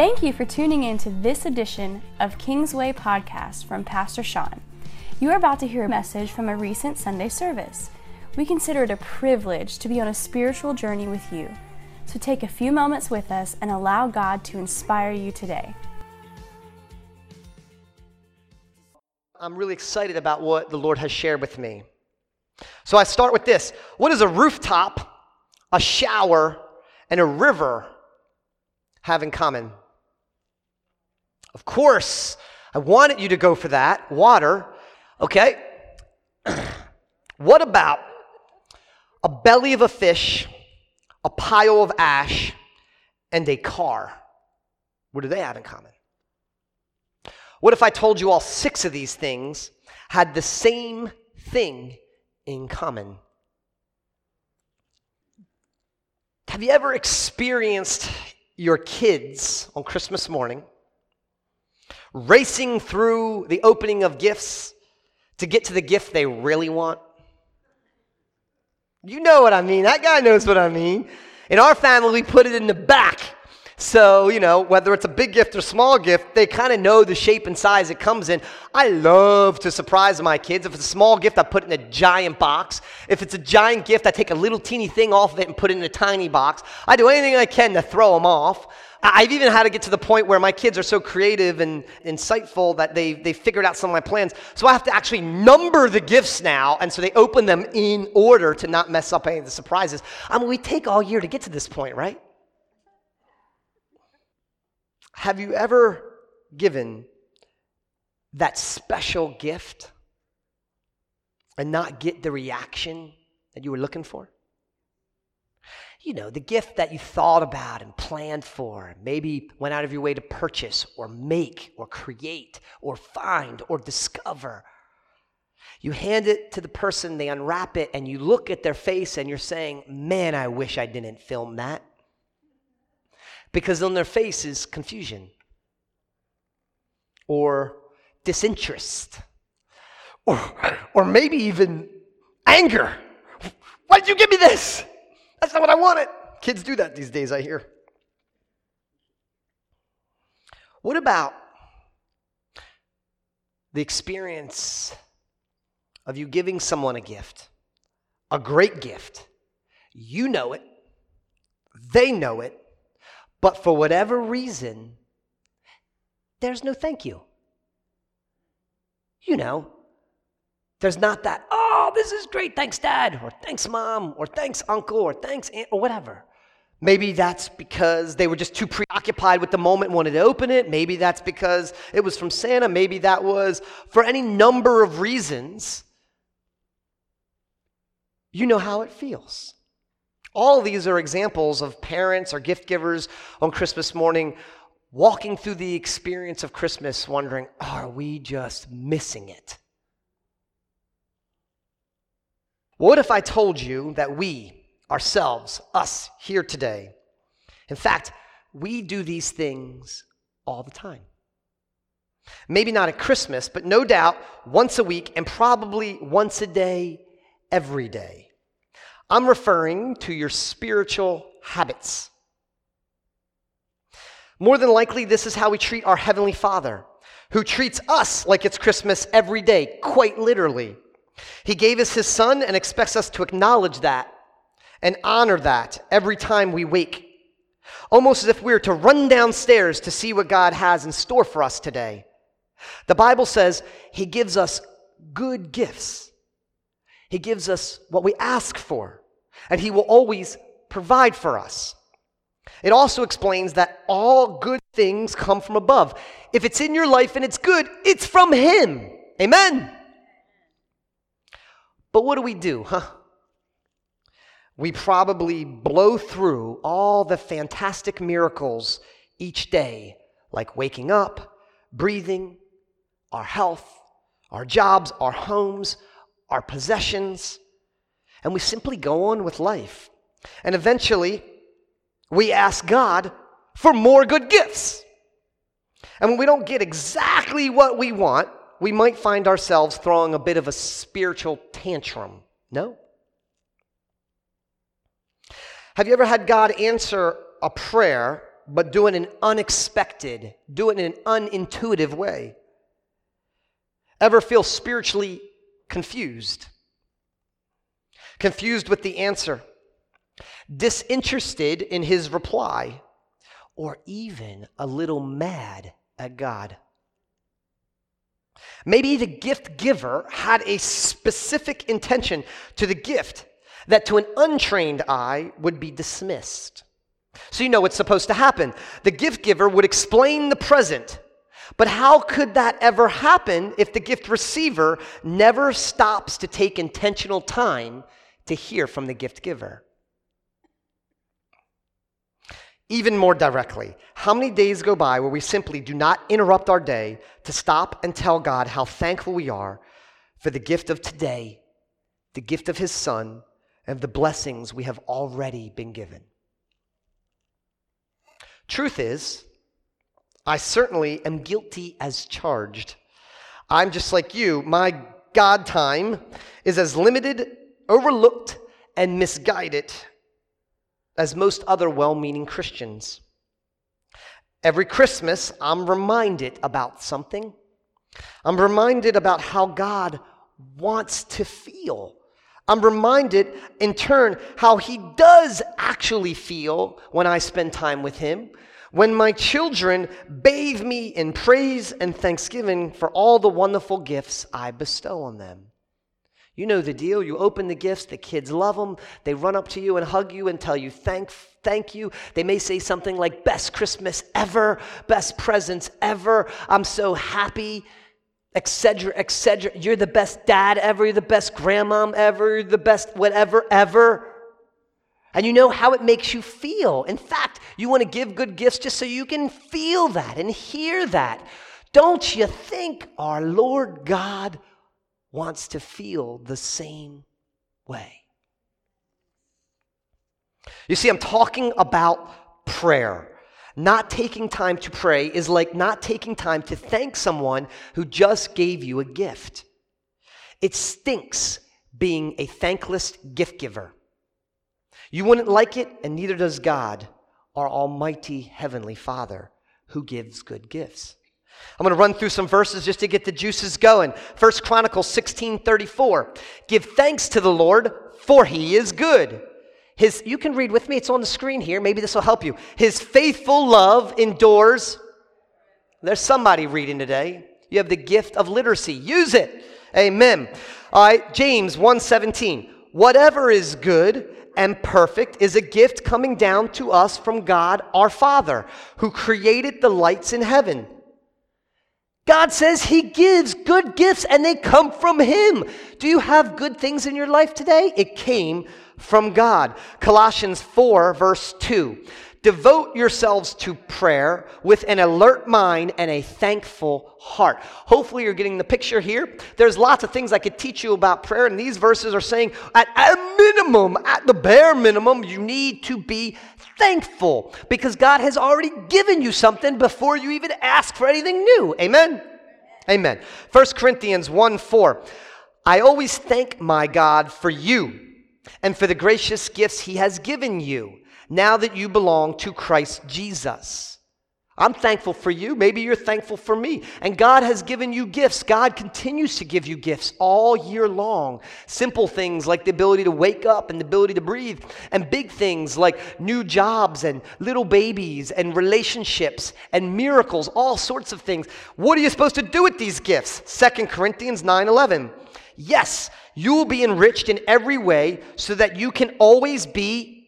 Thank you for tuning in to this edition of Kingsway Podcast from Pastor Sean. You are about to hear a message from a recent Sunday service. We consider it a privilege to be on a spiritual journey with you. So take a few moments with us and allow God to inspire you today. I'm really excited about what the Lord has shared with me. So I start with this What does a rooftop, a shower, and a river have in common? Of course, I wanted you to go for that water. Okay. what about a belly of a fish, a pile of ash, and a car? What do they have in common? What if I told you all six of these things had the same thing in common? Have you ever experienced your kids on Christmas morning racing through the opening of gifts to get to the gift they really want? You know what I mean. That guy knows what I mean. In our family, we put it in the back. So, you know, whether it's a big gift or small gift, they kind of know the shape and size it comes in. I love to surprise my kids. If it's a small gift, I put it in a giant box. If it's a giant gift, I take a little teeny thing off of it and put it in a tiny box. I do anything I can to throw them off. I've even had to get to the point where my kids are so creative and insightful that they, they figured out some of my plans. So I have to actually number the gifts now, and so they open them in order to not mess up any of the surprises. I mean, we take all year to get to this point, right? Have you ever given that special gift and not get the reaction that you were looking for? You know, the gift that you thought about and planned for, maybe went out of your way to purchase or make or create or find or discover. You hand it to the person, they unwrap it, and you look at their face and you're saying, Man, I wish I didn't film that. Because on their face is confusion or disinterest or, or maybe even anger. Why did you give me this? That's not what I wanted. Kids do that these days, I hear. What about the experience of you giving someone a gift, a great gift? You know it, they know it, but for whatever reason, there's no thank you. You know, there's not that, oh, Oh, this is great, thanks, dad, or thanks, mom, or thanks, uncle, or thanks, aunt, or whatever. Maybe that's because they were just too preoccupied with the moment wanted to open it. Maybe that's because it was from Santa. Maybe that was for any number of reasons. You know how it feels. All these are examples of parents or gift givers on Christmas morning walking through the experience of Christmas wondering, are we just missing it? What if I told you that we, ourselves, us here today, in fact, we do these things all the time? Maybe not at Christmas, but no doubt once a week and probably once a day, every day. I'm referring to your spiritual habits. More than likely, this is how we treat our Heavenly Father, who treats us like it's Christmas every day, quite literally. He gave us his son and expects us to acknowledge that and honor that every time we wake. Almost as if we were to run downstairs to see what God has in store for us today. The Bible says he gives us good gifts. He gives us what we ask for, and he will always provide for us. It also explains that all good things come from above. If it's in your life and it's good, it's from him. Amen. But what do we do, huh? We probably blow through all the fantastic miracles each day, like waking up, breathing, our health, our jobs, our homes, our possessions, and we simply go on with life. And eventually, we ask God for more good gifts. And when we don't get exactly what we want, we might find ourselves throwing a bit of a spiritual tantrum. No? Have you ever had God answer a prayer but do it in an unexpected, do it in an unintuitive way? Ever feel spiritually confused? Confused with the answer, disinterested in his reply, or even a little mad at God? Maybe the gift giver had a specific intention to the gift that to an untrained eye would be dismissed. So you know what's supposed to happen. The gift giver would explain the present. But how could that ever happen if the gift receiver never stops to take intentional time to hear from the gift giver? Even more directly, how many days go by where we simply do not interrupt our day to stop and tell God how thankful we are for the gift of today, the gift of His Son, and the blessings we have already been given? Truth is, I certainly am guilty as charged. I'm just like you. My God time is as limited, overlooked, and misguided as most other well meaning Christians. Every Christmas, I'm reminded about something. I'm reminded about how God wants to feel. I'm reminded in turn how He does actually feel when I spend time with Him. When my children bathe me in praise and thanksgiving for all the wonderful gifts I bestow on them. You know the deal. You open the gifts, the kids love them. They run up to you and hug you and tell you thank, thank you. They may say something like, Best Christmas ever, best presents ever. I'm so happy, etc., etc. You're the best dad ever. You're the best grandmom ever. You're the best whatever ever. And you know how it makes you feel. In fact, you want to give good gifts just so you can feel that and hear that. Don't you think our Lord God wants to feel the same way. You see, I'm talking about prayer. Not taking time to pray is like not taking time to thank someone who just gave you a gift. It stinks being a thankless gift giver. You wouldn't like it, and neither does God, our Almighty Heavenly Father, who gives good gifts. I'm going to run through some verses just to get the juices going. First Chronicles 16:34. Give thanks to the Lord, for he is good. His you can read with me, it's on the screen here. Maybe this will help you. His faithful love endures. There's somebody reading today. You have the gift of literacy. Use it. Amen. All right, James 1:17. Whatever is good and perfect is a gift coming down to us from God our Father, who created the lights in heaven God says He gives good gifts and they come from Him. Do you have good things in your life today? It came from God. Colossians 4, verse 2. Devote yourselves to prayer with an alert mind and a thankful heart. Hopefully, you're getting the picture here. There's lots of things I could teach you about prayer, and these verses are saying, at minimum, at the bare minimum, you need to be thankful because God has already given you something before you even ask for anything new. Amen? Amen. 1 Corinthians 1 4. I always thank my God for you and for the gracious gifts he has given you now that you belong to Christ Jesus. I'm thankful for you. Maybe you're thankful for me. And God has given you gifts. God continues to give you gifts all year long. Simple things like the ability to wake up and the ability to breathe, and big things like new jobs and little babies and relationships and miracles, all sorts of things. What are you supposed to do with these gifts? Second Corinthians 9 11. Yes, you will be enriched in every way so that you can always be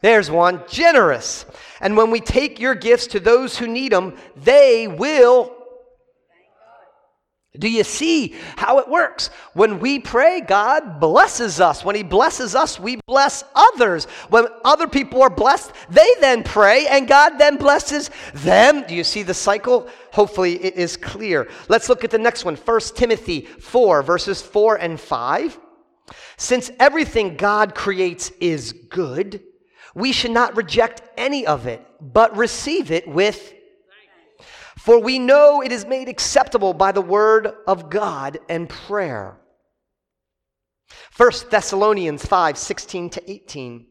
there's one, generous. And when we take your gifts to those who need them, they will. Do you see how it works? When we pray, God blesses us. When He blesses us, we bless others. When other people are blessed, they then pray, and God then blesses them. Do you see the cycle? Hopefully, it is clear. Let's look at the next one 1 Timothy 4, verses 4 and 5. Since everything God creates is good, we should not reject any of it, but receive it with for we know it is made acceptable by the word of God and prayer. 1 Thessalonians 5 16 to 18.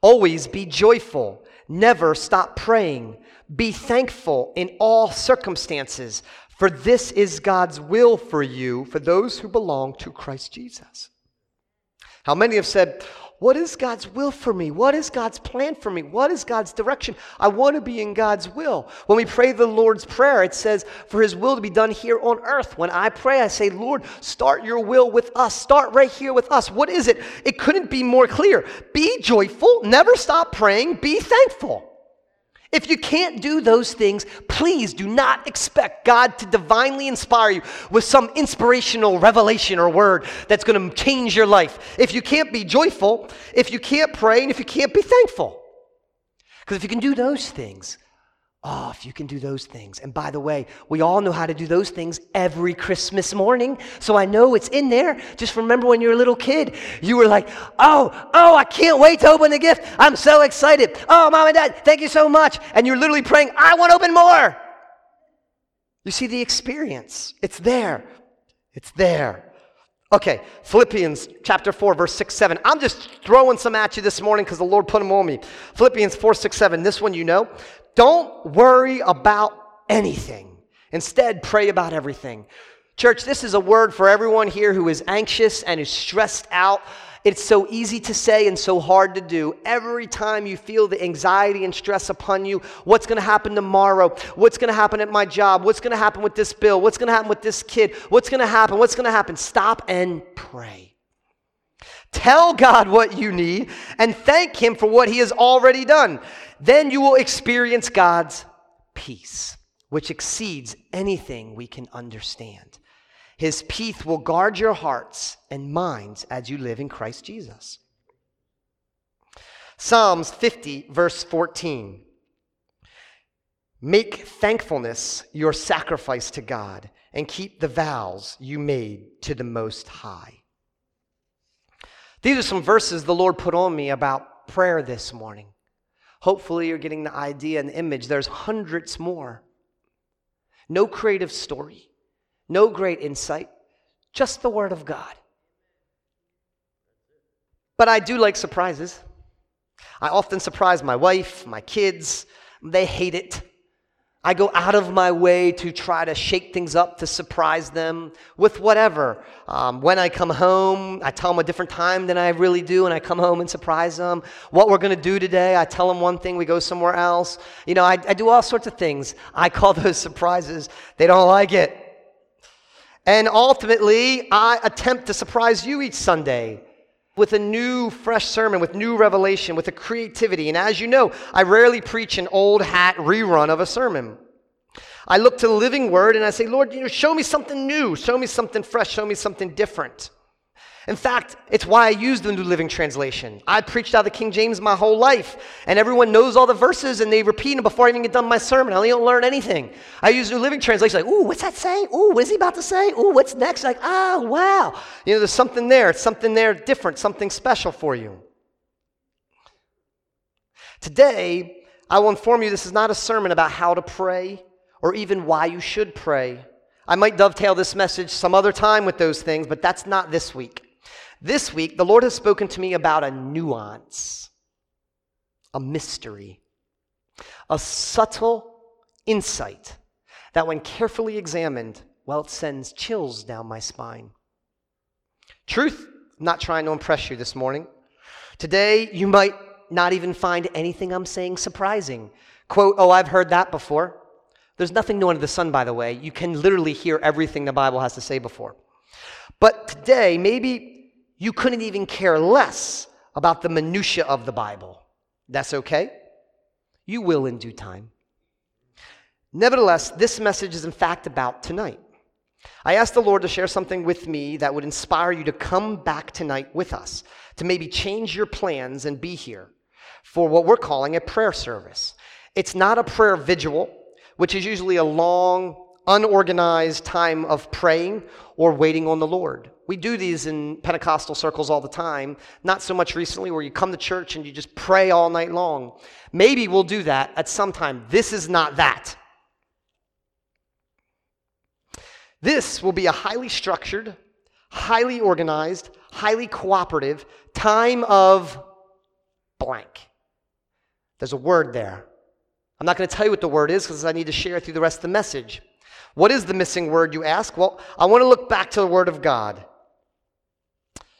Always be joyful, Never stop praying. Be thankful in all circumstances, for this is God's will for you, for those who belong to Christ Jesus. How many have said, what is God's will for me? What is God's plan for me? What is God's direction? I want to be in God's will. When we pray the Lord's Prayer, it says, for His will to be done here on earth. When I pray, I say, Lord, start your will with us. Start right here with us. What is it? It couldn't be more clear. Be joyful, never stop praying, be thankful. If you can't do those things, please do not expect God to divinely inspire you with some inspirational revelation or word that's going to change your life. If you can't be joyful, if you can't pray, and if you can't be thankful. Because if you can do those things, Oh, if you can do those things. And by the way, we all know how to do those things every Christmas morning. So I know it's in there. Just remember when you were a little kid, you were like, oh, oh, I can't wait to open the gift. I'm so excited. Oh, mom and dad, thank you so much. And you're literally praying, I want to open more. You see the experience. It's there. It's there. Okay, Philippians chapter 4, verse 6, 7. I'm just throwing some at you this morning because the Lord put them on me. Philippians 4, 6, 7. This one you know. Don't worry about anything. Instead, pray about everything. Church, this is a word for everyone here who is anxious and is stressed out. It's so easy to say and so hard to do. Every time you feel the anxiety and stress upon you, what's going to happen tomorrow? What's going to happen at my job? What's going to happen with this bill? What's going to happen with this kid? What's going to happen? What's going to happen? Stop and pray. Tell God what you need and thank Him for what He has already done. Then you will experience God's peace, which exceeds anything we can understand. His peace will guard your hearts and minds as you live in Christ Jesus. Psalms 50, verse 14. Make thankfulness your sacrifice to God and keep the vows you made to the Most High. These are some verses the Lord put on me about prayer this morning. Hopefully, you're getting the idea and the image. There's hundreds more. No creative story, no great insight, just the Word of God. But I do like surprises. I often surprise my wife, my kids. They hate it. I go out of my way to try to shake things up to surprise them with whatever. Um, when I come home, I tell them a different time than I really do, and I come home and surprise them. What we're going to do today, I tell them one thing, we go somewhere else. You know, I, I do all sorts of things. I call those surprises. They don't like it. And ultimately, I attempt to surprise you each Sunday with a new, fresh sermon, with new revelation, with a creativity. And as you know, I rarely preach an old hat rerun of a sermon. I look to the living word and I say, Lord, you know, show me something new, show me something fresh, show me something different. In fact, it's why I use the New Living Translation. I preached out of the King James my whole life, and everyone knows all the verses and they repeat them before I even get done my sermon. I don't learn anything. I use New Living Translation, like, ooh, what's that saying? Ooh, what is he about to say? Ooh, what's next? Like, ah, oh, wow. You know, there's something there, it's something there different, something special for you. Today, I will inform you this is not a sermon about how to pray or even why you should pray. I might dovetail this message some other time with those things, but that's not this week. This week, the Lord has spoken to me about a nuance, a mystery, a subtle insight that, when carefully examined, well, it sends chills down my spine. Truth, I'm not trying to impress you this morning. Today, you might not even find anything I'm saying surprising. Quote, oh, I've heard that before. There's nothing new under the sun, by the way. You can literally hear everything the Bible has to say before. But today, maybe you couldn't even care less about the minutiae of the Bible. That's okay. You will in due time. Nevertheless, this message is in fact about tonight. I asked the Lord to share something with me that would inspire you to come back tonight with us, to maybe change your plans and be here for what we're calling a prayer service. It's not a prayer vigil, which is usually a long, unorganized time of praying or waiting on the Lord. We do these in Pentecostal circles all the time, not so much recently where you come to church and you just pray all night long. Maybe we'll do that at some time. This is not that. This will be a highly structured, highly organized, highly cooperative time of blank. There's a word there. I'm not going to tell you what the word is because I need to share through the rest of the message. What is the missing word, you ask? Well, I want to look back to the Word of God.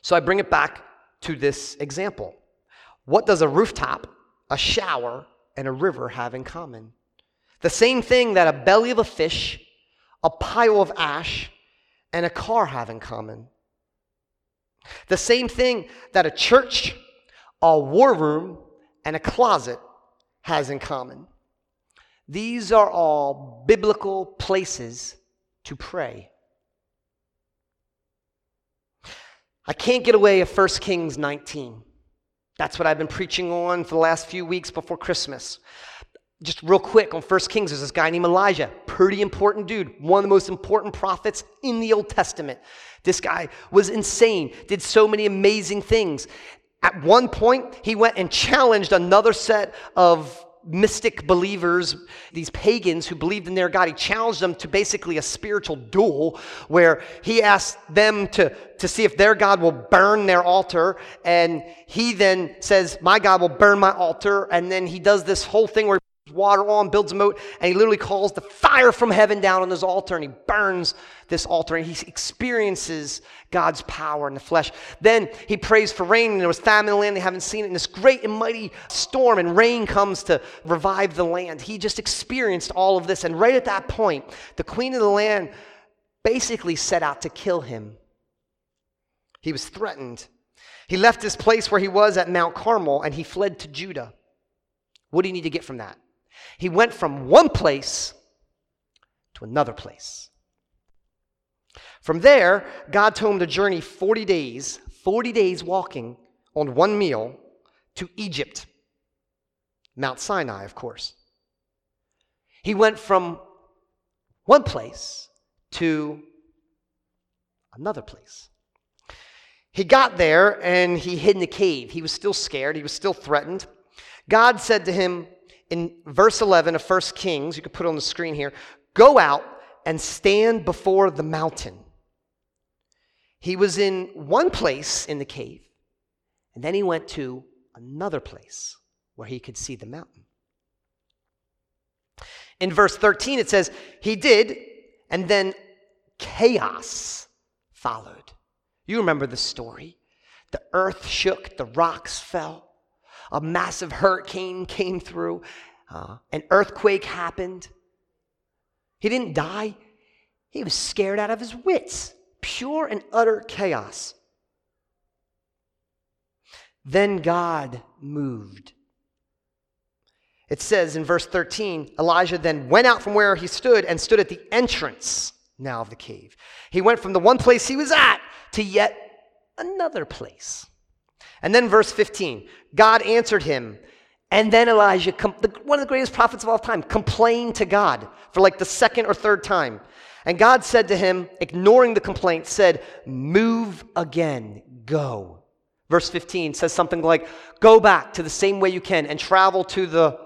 So I bring it back to this example. What does a rooftop, a shower, and a river have in common? The same thing that a belly of a fish, a pile of ash, and a car have in common. The same thing that a church, a war room, and a closet has in common. These are all biblical places to pray. I can't get away of 1 Kings 19. That's what I've been preaching on for the last few weeks before Christmas. Just real quick on 1 Kings, there's this guy named Elijah, pretty important dude, one of the most important prophets in the Old Testament. This guy was insane, did so many amazing things. At one point, he went and challenged another set of mystic believers, these pagans who believed in their God, he challenged them to basically a spiritual duel where he asked them to, to see if their God will burn their altar. And he then says, My God will burn my altar. And then he does this whole thing where water on, builds a moat, and he literally calls the fire from heaven down on his altar and he burns this altar and he experiences God's power in the flesh. Then he prays for rain and there was famine in the land. They haven't seen it. And this great and mighty storm and rain comes to revive the land. He just experienced all of this. And right at that point, the queen of the land basically set out to kill him. He was threatened. He left his place where he was at Mount Carmel and he fled to Judah. What do you need to get from that? He went from one place to another place. From there, God told him to journey 40 days, 40 days walking on one meal to Egypt, Mount Sinai, of course. He went from one place to another place. He got there and he hid in a cave. He was still scared, he was still threatened. God said to him, in verse 11 of 1 Kings, you can put it on the screen here go out and stand before the mountain. He was in one place in the cave, and then he went to another place where he could see the mountain. In verse 13, it says, He did, and then chaos followed. You remember the story. The earth shook, the rocks fell a massive hurricane came through, uh, an earthquake happened. He didn't die, he was scared out of his wits. Pure and utter chaos. Then God moved. It says in verse 13 Elijah then went out from where he stood and stood at the entrance now of the cave. He went from the one place he was at to yet another place. And then verse 15 God answered him. And then Elijah, one of the greatest prophets of all time, complained to God for like the second or third time. And God said to him, ignoring the complaint, said, Move again, go. Verse 15 says something like, Go back to the same way you can and travel to the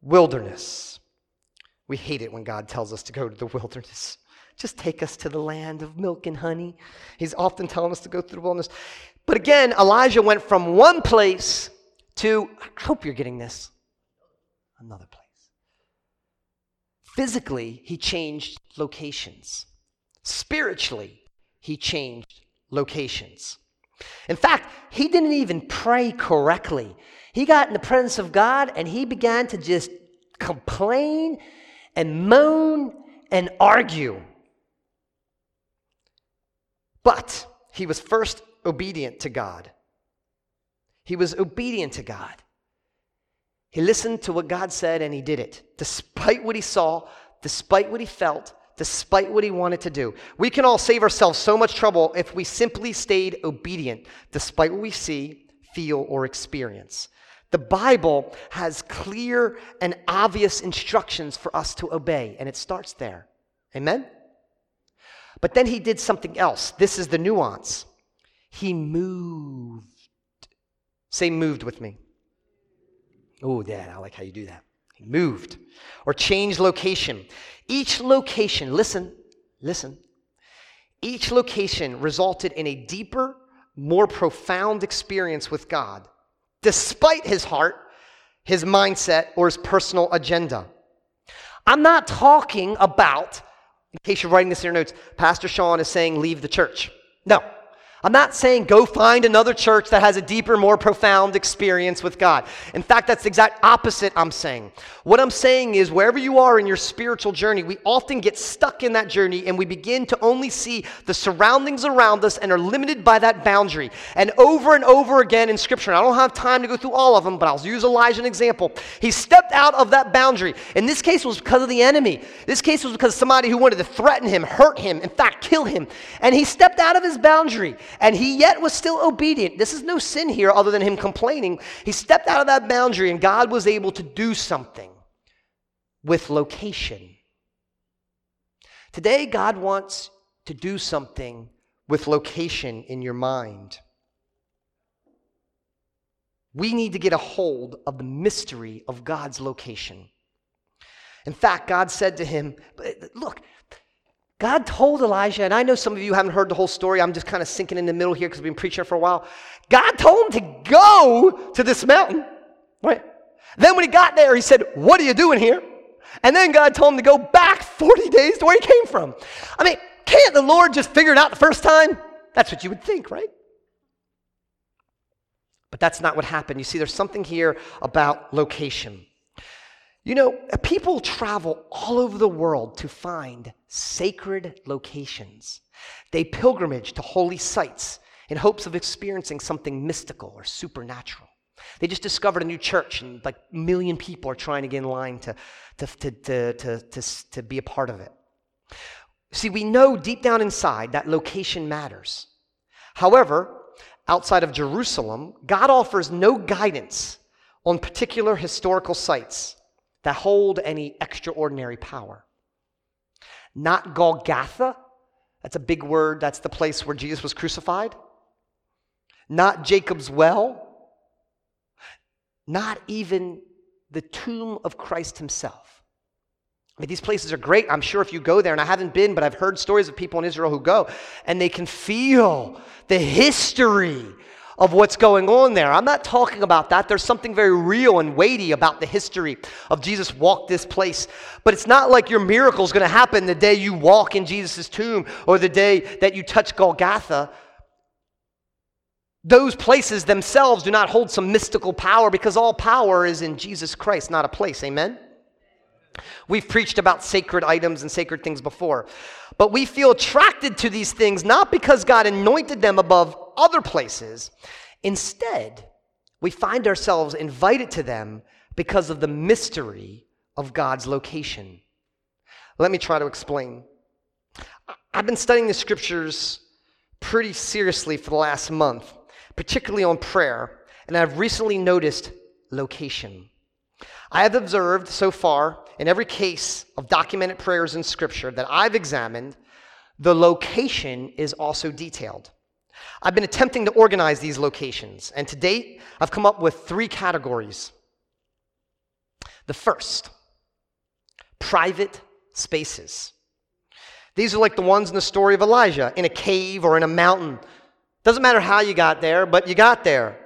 wilderness. We hate it when God tells us to go to the wilderness. Just take us to the land of milk and honey. He's often telling us to go through the wilderness. But again, Elijah went from one place to, I hope you're getting this, another place. Physically, he changed locations. Spiritually, he changed locations. In fact, he didn't even pray correctly. He got in the presence of God and he began to just complain and moan and argue. But he was first obedient to God. He was obedient to God. He listened to what God said and he did it, despite what he saw, despite what he felt, despite what he wanted to do. We can all save ourselves so much trouble if we simply stayed obedient, despite what we see, feel, or experience. The Bible has clear and obvious instructions for us to obey, and it starts there. Amen? But then he did something else. This is the nuance. He moved. Say moved with me. Oh, Dad, I like how you do that. He moved or changed location. Each location, listen, listen. Each location resulted in a deeper, more profound experience with God. Despite his heart, his mindset, or his personal agenda. I'm not talking about, in case you're writing this in your notes, Pastor Sean is saying leave the church. No. I'm not saying go find another church that has a deeper, more profound experience with God. In fact, that's the exact opposite I'm saying. What I'm saying is, wherever you are in your spiritual journey, we often get stuck in that journey and we begin to only see the surroundings around us and are limited by that boundary. And over and over again in Scripture, I don't have time to go through all of them, but I'll use Elijah an example. He stepped out of that boundary. In this case, was because of the enemy. This case was because of somebody who wanted to threaten him, hurt him, in fact, kill him. And he stepped out of his boundary, and he yet was still obedient. This is no sin here other than him complaining. He stepped out of that boundary, and God was able to do something with location. Today, God wants to do something with location in your mind. We need to get a hold of the mystery of God's location. In fact, God said to him, Look, God told Elijah, and I know some of you haven't heard the whole story. I'm just kind of sinking in the middle here because we've been preaching for a while. God told him to go to this mountain, right? Then when he got there, he said, What are you doing here? And then God told him to go back 40 days to where he came from. I mean, can't the Lord just figure it out the first time? That's what you would think, right? But that's not what happened. You see, there's something here about location. You know, people travel all over the world to find sacred locations. They pilgrimage to holy sites in hopes of experiencing something mystical or supernatural. They just discovered a new church, and like a million people are trying to get in line to, to, to, to, to, to, be a part of it. See, we know deep down inside that location matters. However, outside of Jerusalem, God offers no guidance on particular historical sites that hold any extraordinary power. Not Golgotha, that's a big word, that's the place where Jesus was crucified. Not Jacob's well, not even the tomb of Christ himself. I mean, these places are great. I'm sure if you go there, and I haven't been, but I've heard stories of people in Israel who go, and they can feel the history of what's going on there. I'm not talking about that. There's something very real and weighty about the history of Jesus walked this place. But it's not like your miracle is going to happen the day you walk in Jesus' tomb or the day that you touch Golgotha those places themselves do not hold some mystical power because all power is in Jesus Christ, not a place. Amen? We've preached about sacred items and sacred things before. But we feel attracted to these things not because God anointed them above other places. Instead, we find ourselves invited to them because of the mystery of God's location. Let me try to explain. I've been studying the scriptures pretty seriously for the last month particularly on prayer, and I've recently noticed location. I have observed so far in every case of documented prayers in Scripture that I've examined, the location is also detailed. I've been attempting to organize these locations, and to date, I've come up with three categories. The first, private spaces. These are like the ones in the story of Elijah in a cave or in a mountain doesn't matter how you got there, but you got there.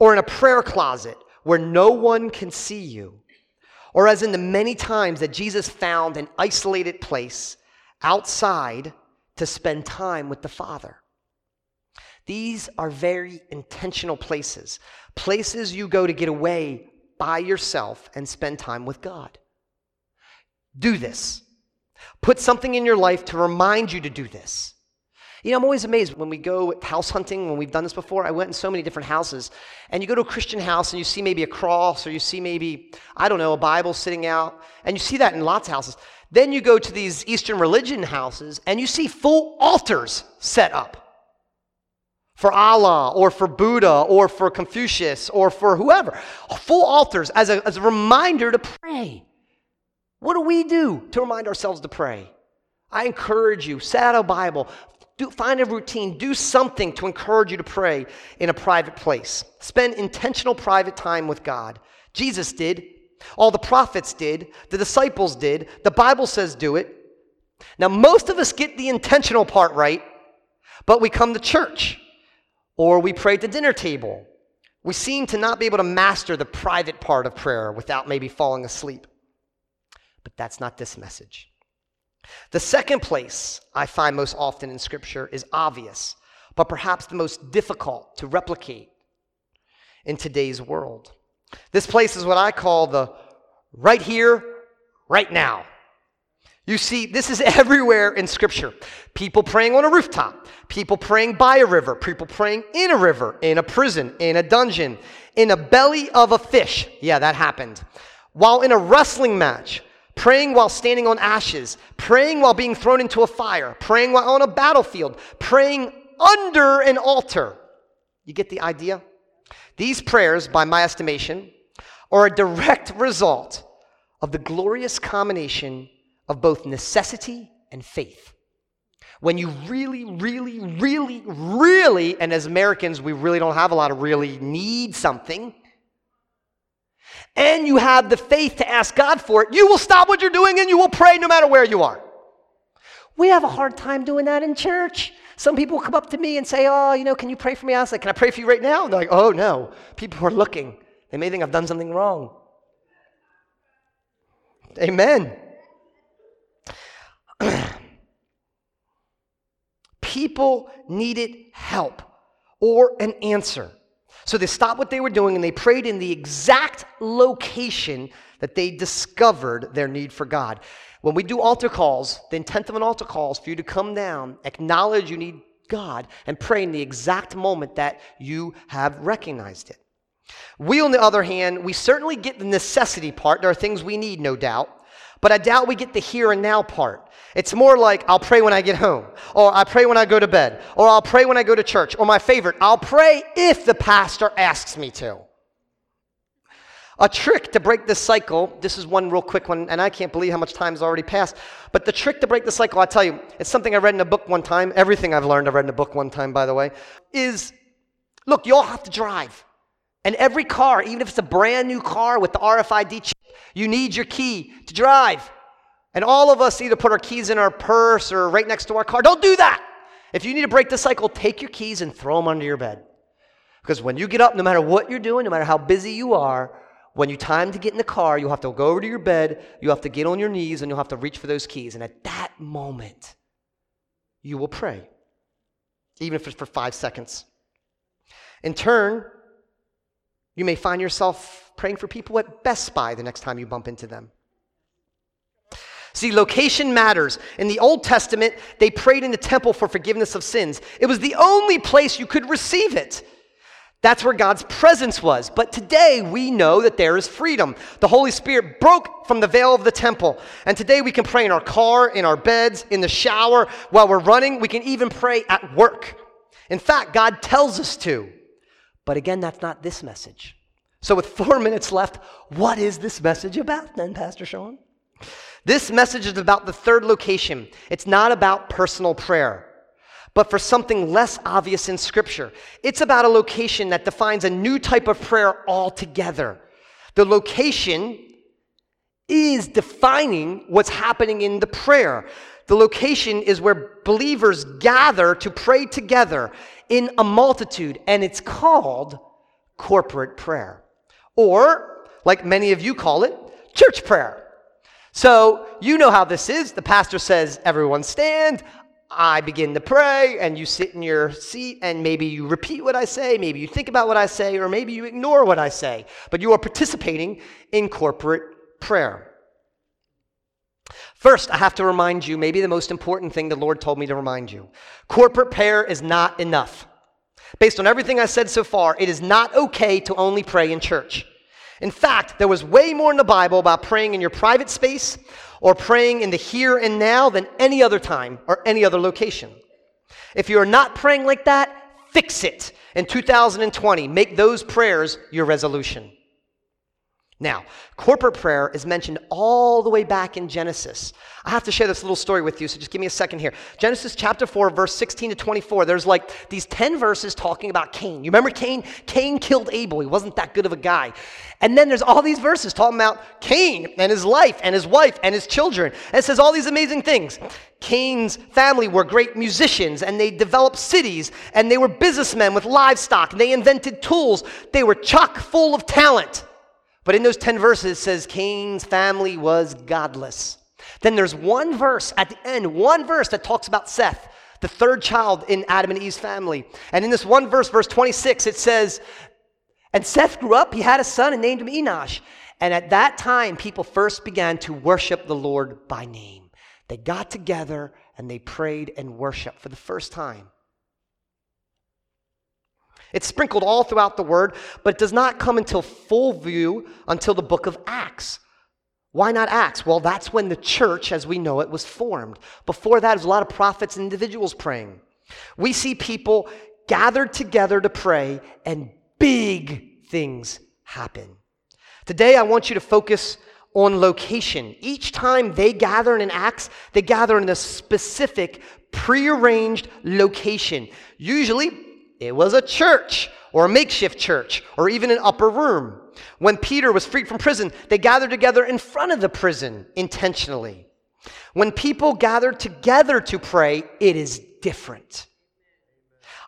Or in a prayer closet where no one can see you. Or as in the many times that Jesus found an isolated place outside to spend time with the Father. These are very intentional places, places you go to get away by yourself and spend time with God. Do this. Put something in your life to remind you to do this. You know, I'm always amazed when we go house hunting, when we've done this before. I went in so many different houses, and you go to a Christian house and you see maybe a cross, or you see maybe, I don't know, a Bible sitting out, and you see that in lots of houses. Then you go to these Eastern religion houses, and you see full altars set up for Allah, or for Buddha, or for Confucius, or for whoever. Full altars as a, as a reminder to pray. What do we do to remind ourselves to pray? I encourage you, set out a Bible, do, find a routine. Do something to encourage you to pray in a private place. Spend intentional private time with God. Jesus did. All the prophets did. The disciples did. The Bible says do it. Now, most of us get the intentional part right, but we come to church or we pray at the dinner table. We seem to not be able to master the private part of prayer without maybe falling asleep. But that's not this message. The second place I find most often in Scripture is obvious, but perhaps the most difficult to replicate in today's world. This place is what I call the right here, right now. You see, this is everywhere in Scripture. People praying on a rooftop, people praying by a river, people praying in a river, in a prison, in a dungeon, in a belly of a fish. Yeah, that happened. While in a wrestling match, praying while standing on ashes, praying while being thrown into a fire, praying while on a battlefield, praying under an altar. You get the idea? These prayers, by my estimation, are a direct result of the glorious combination of both necessity and faith. When you really, really, really, really, and as Americans, we really don't have a lot of really need something, and you have the faith to ask God for it, you will stop what you're doing and you will pray no matter where you are. We have a hard time doing that in church. Some people come up to me and say, Oh, you know, can you pray for me? I was like, Can I pray for you right now? And they're like, Oh, no. People are looking. They may think I've done something wrong. Amen. People needed help or an answer. So they stopped what they were doing and they prayed in the exact location that they discovered their need for God. When we do altar calls, the intent of an altar call is for you to come down, acknowledge you need God, and pray in the exact moment that you have recognized it. We, on the other hand, we certainly get the necessity part. There are things we need, no doubt. But I doubt we get the here and now part. It's more like I'll pray when I get home, or I pray when I go to bed, or I'll pray when I go to church, or my favorite, I'll pray if the pastor asks me to. A trick to break this cycle, this is one real quick one, and I can't believe how much time has already passed. But the trick to break the cycle, I tell you, it's something I read in a book one time. Everything I've learned, I read in a book one time, by the way, is look, you all have to drive. And every car, even if it's a brand new car with the RFID chip, you need your key to drive. And all of us either put our keys in our purse or right next to our car. Don't do that. If you need to break the cycle, take your keys and throw them under your bed. Because when you get up, no matter what you're doing, no matter how busy you are, when you time to get in the car, you'll have to go over to your bed, you have to get on your knees, and you'll have to reach for those keys. And at that moment, you will pray, even if it's for five seconds. In turn, you may find yourself praying for people at Best Buy the next time you bump into them. See, location matters. In the Old Testament, they prayed in the temple for forgiveness of sins. It was the only place you could receive it. That's where God's presence was. But today we know that there is freedom. The Holy Spirit broke from the veil of the temple. And today we can pray in our car, in our beds, in the shower, while we're running. We can even pray at work. In fact, God tells us to. But again, that's not this message. So, with four minutes left, what is this message about then, Pastor Sean? This message is about the third location. It's not about personal prayer, but for something less obvious in Scripture. It's about a location that defines a new type of prayer altogether. The location is defining what's happening in the prayer. The location is where believers gather to pray together in a multitude, and it's called corporate prayer. Or, like many of you call it, church prayer. So, you know how this is. The pastor says, Everyone stand. I begin to pray, and you sit in your seat, and maybe you repeat what I say, maybe you think about what I say, or maybe you ignore what I say. But you are participating in corporate prayer. First, I have to remind you maybe the most important thing the Lord told me to remind you corporate prayer is not enough. Based on everything I said so far, it is not okay to only pray in church. In fact, there was way more in the Bible about praying in your private space or praying in the here and now than any other time or any other location. If you're not praying like that, fix it in 2020. Make those prayers your resolution. Now, corporate prayer is mentioned all the way back in Genesis. I have to share this little story with you, so just give me a second here. Genesis chapter 4, verse 16 to 24, there's like these 10 verses talking about Cain. You remember Cain? Cain killed Abel. He wasn't that good of a guy. And then there's all these verses talking about Cain and his life and his wife and his children. And it says all these amazing things. Cain's family were great musicians and they developed cities and they were businessmen with livestock and they invented tools. They were chock full of talent. But in those 10 verses, it says Cain's family was godless. Then there's one verse at the end, one verse that talks about Seth, the third child in Adam and Eve's family. And in this one verse, verse 26, it says, And Seth grew up, he had a son and named him Enosh. And at that time, people first began to worship the Lord by name. They got together and they prayed and worshiped for the first time. It's sprinkled all throughout the word, but it does not come until full view until the book of Acts. Why not Acts? Well, that's when the church, as we know it, was formed. Before that, there's a lot of prophets and individuals praying. We see people gathered together to pray, and big things happen. Today, I want you to focus on location. Each time they gather in Acts, they gather in a specific, prearranged location. Usually, it was a church or a makeshift church or even an upper room. When Peter was freed from prison, they gathered together in front of the prison intentionally. When people gather together to pray, it is different.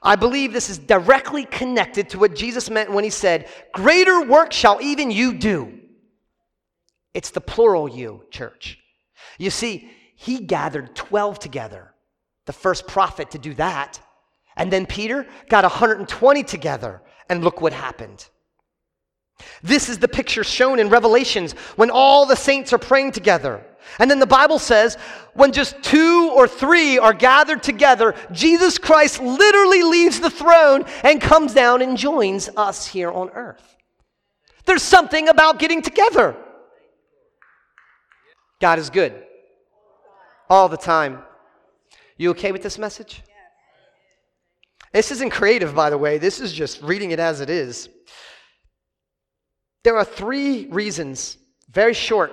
I believe this is directly connected to what Jesus meant when he said, Greater work shall even you do. It's the plural you, church. You see, he gathered 12 together, the first prophet to do that. And then Peter got 120 together, and look what happened. This is the picture shown in Revelations when all the saints are praying together. And then the Bible says, when just two or three are gathered together, Jesus Christ literally leaves the throne and comes down and joins us here on earth. There's something about getting together. God is good all the time. You okay with this message? This isn't creative, by the way. This is just reading it as it is. There are three reasons, very short.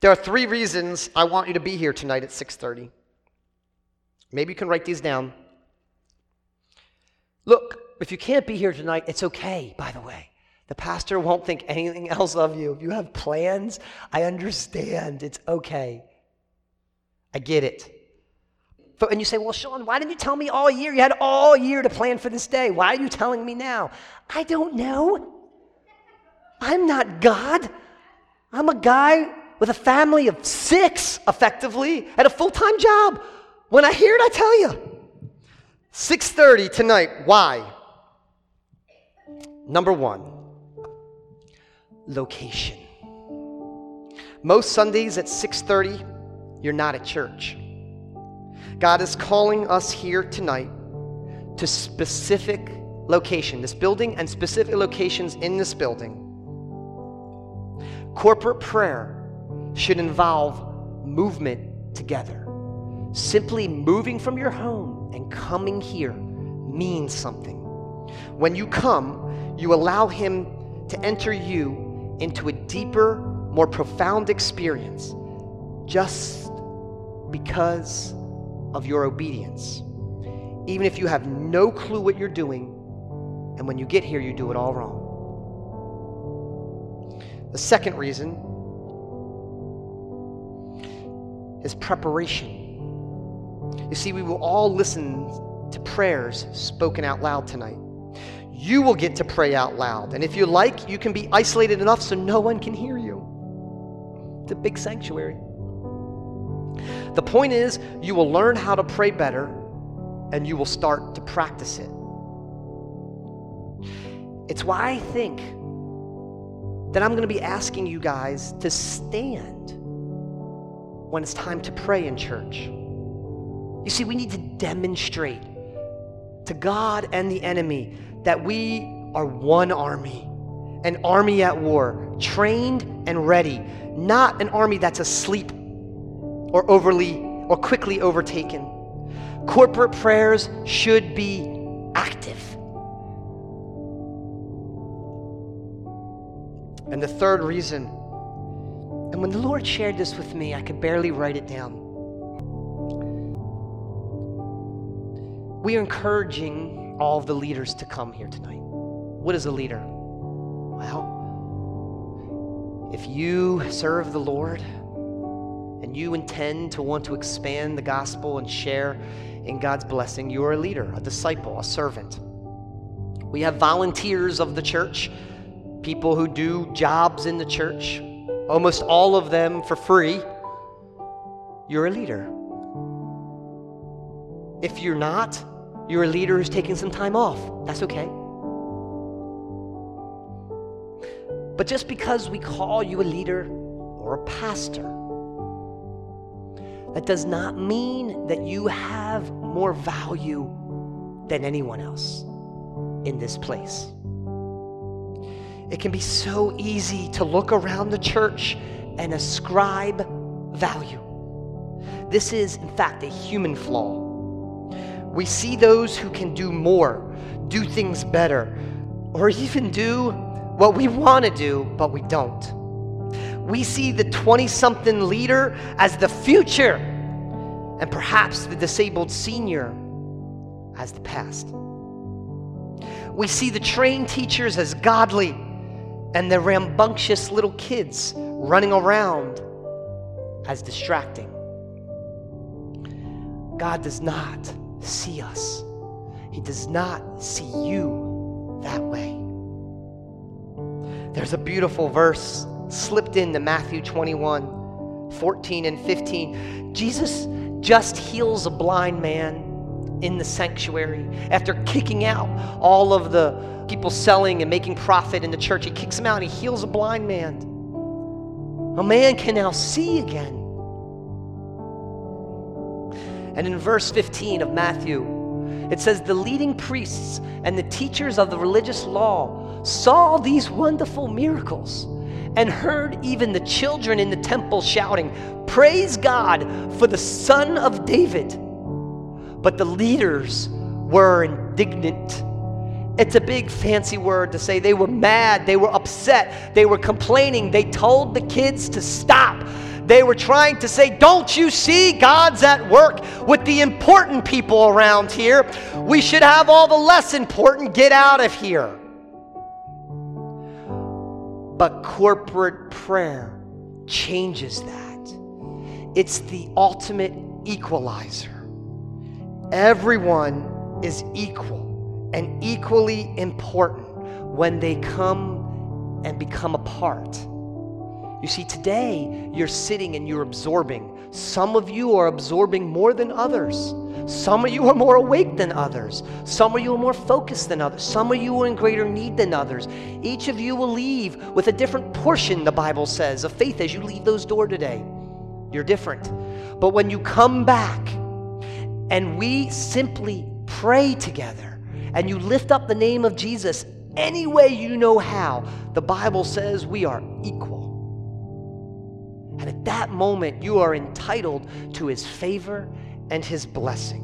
There are three reasons I want you to be here tonight at 6:30. Maybe you can write these down. Look, if you can't be here tonight, it's okay, by the way. The pastor won't think anything else of you. If you have plans, I understand. It's okay. I get it. And you say, Well, Sean, why didn't you tell me all year? You had all year to plan for this day. Why are you telling me now? I don't know. I'm not God. I'm a guy with a family of six, effectively, at a full time job. When I hear it, I tell you. 6:30 tonight. Why? Number one, location. Most Sundays at 6:30, you're not at church. God is calling us here tonight to specific location, this building and specific locations in this building. Corporate prayer should involve movement together. Simply moving from your home and coming here means something. When you come, you allow Him to enter you into a deeper, more profound experience just because of your obedience. Even if you have no clue what you're doing, and when you get here, you do it all wrong. The second reason is preparation. You see, we will all listen to prayers spoken out loud tonight. You will get to pray out loud. And if you like, you can be isolated enough so no one can hear you. It's a big sanctuary. The point is, you will learn how to pray better and you will start to practice it. It's why I think that I'm going to be asking you guys to stand when it's time to pray in church. You see, we need to demonstrate to God and the enemy that we are one army, an army at war, trained and ready, not an army that's asleep or overly or quickly overtaken. Corporate prayers should be active. And the third reason, and when the Lord shared this with me, I could barely write it down. We are encouraging all the leaders to come here tonight. What is a leader? Well, if you serve the Lord and you intend to want to expand the gospel and share in God's blessing, you are a leader, a disciple, a servant. We have volunteers of the church, people who do jobs in the church, almost all of them for free. You're a leader. If you're not, you're a leader who's taking some time off. That's okay. But just because we call you a leader or a pastor, that does not mean that you have more value than anyone else in this place. It can be so easy to look around the church and ascribe value. This is, in fact, a human flaw. We see those who can do more, do things better, or even do what we want to do, but we don't. We see the 20 something leader as the future, and perhaps the disabled senior as the past. We see the trained teachers as godly, and the rambunctious little kids running around as distracting. God does not see us, He does not see you that way. There's a beautiful verse slipped into Matthew 21 14 and 15. Jesus just heals a blind man in the sanctuary after kicking out all of the people selling and making profit in the church. He kicks them out and he heals a blind man. A man can now see again. And in verse 15 of Matthew, it says, The leading priests and the teachers of the religious law saw these wonderful miracles and heard even the children in the temple shouting, Praise God for the Son of David. But the leaders were indignant. It's a big fancy word to say they were mad, they were upset, they were complaining, they told the kids to stop. They were trying to say, Don't you see God's at work with the important people around here? We should have all the less important get out of here. But corporate prayer changes that. It's the ultimate equalizer. Everyone is equal and equally important when they come and become a part. You see, today you're sitting and you're absorbing. Some of you are absorbing more than others. Some of you are more awake than others. Some of you are more focused than others. Some of you are in greater need than others. Each of you will leave with a different portion, the Bible says, of faith as you leave those doors today. You're different. But when you come back and we simply pray together and you lift up the name of Jesus any way you know how, the Bible says we are equal. And at that moment, you are entitled to his favor and his blessing.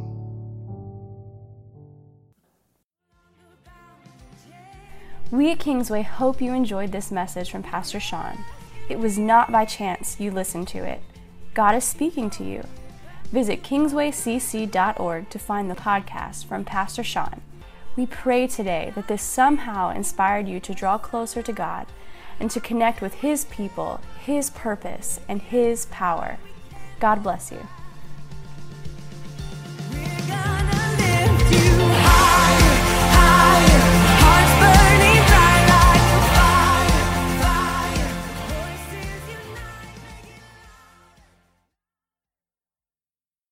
We at Kingsway hope you enjoyed this message from Pastor Sean. It was not by chance you listened to it. God is speaking to you. Visit kingswaycc.org to find the podcast from Pastor Sean. We pray today that this somehow inspired you to draw closer to God and to connect with His people, His purpose, and His power. God bless you.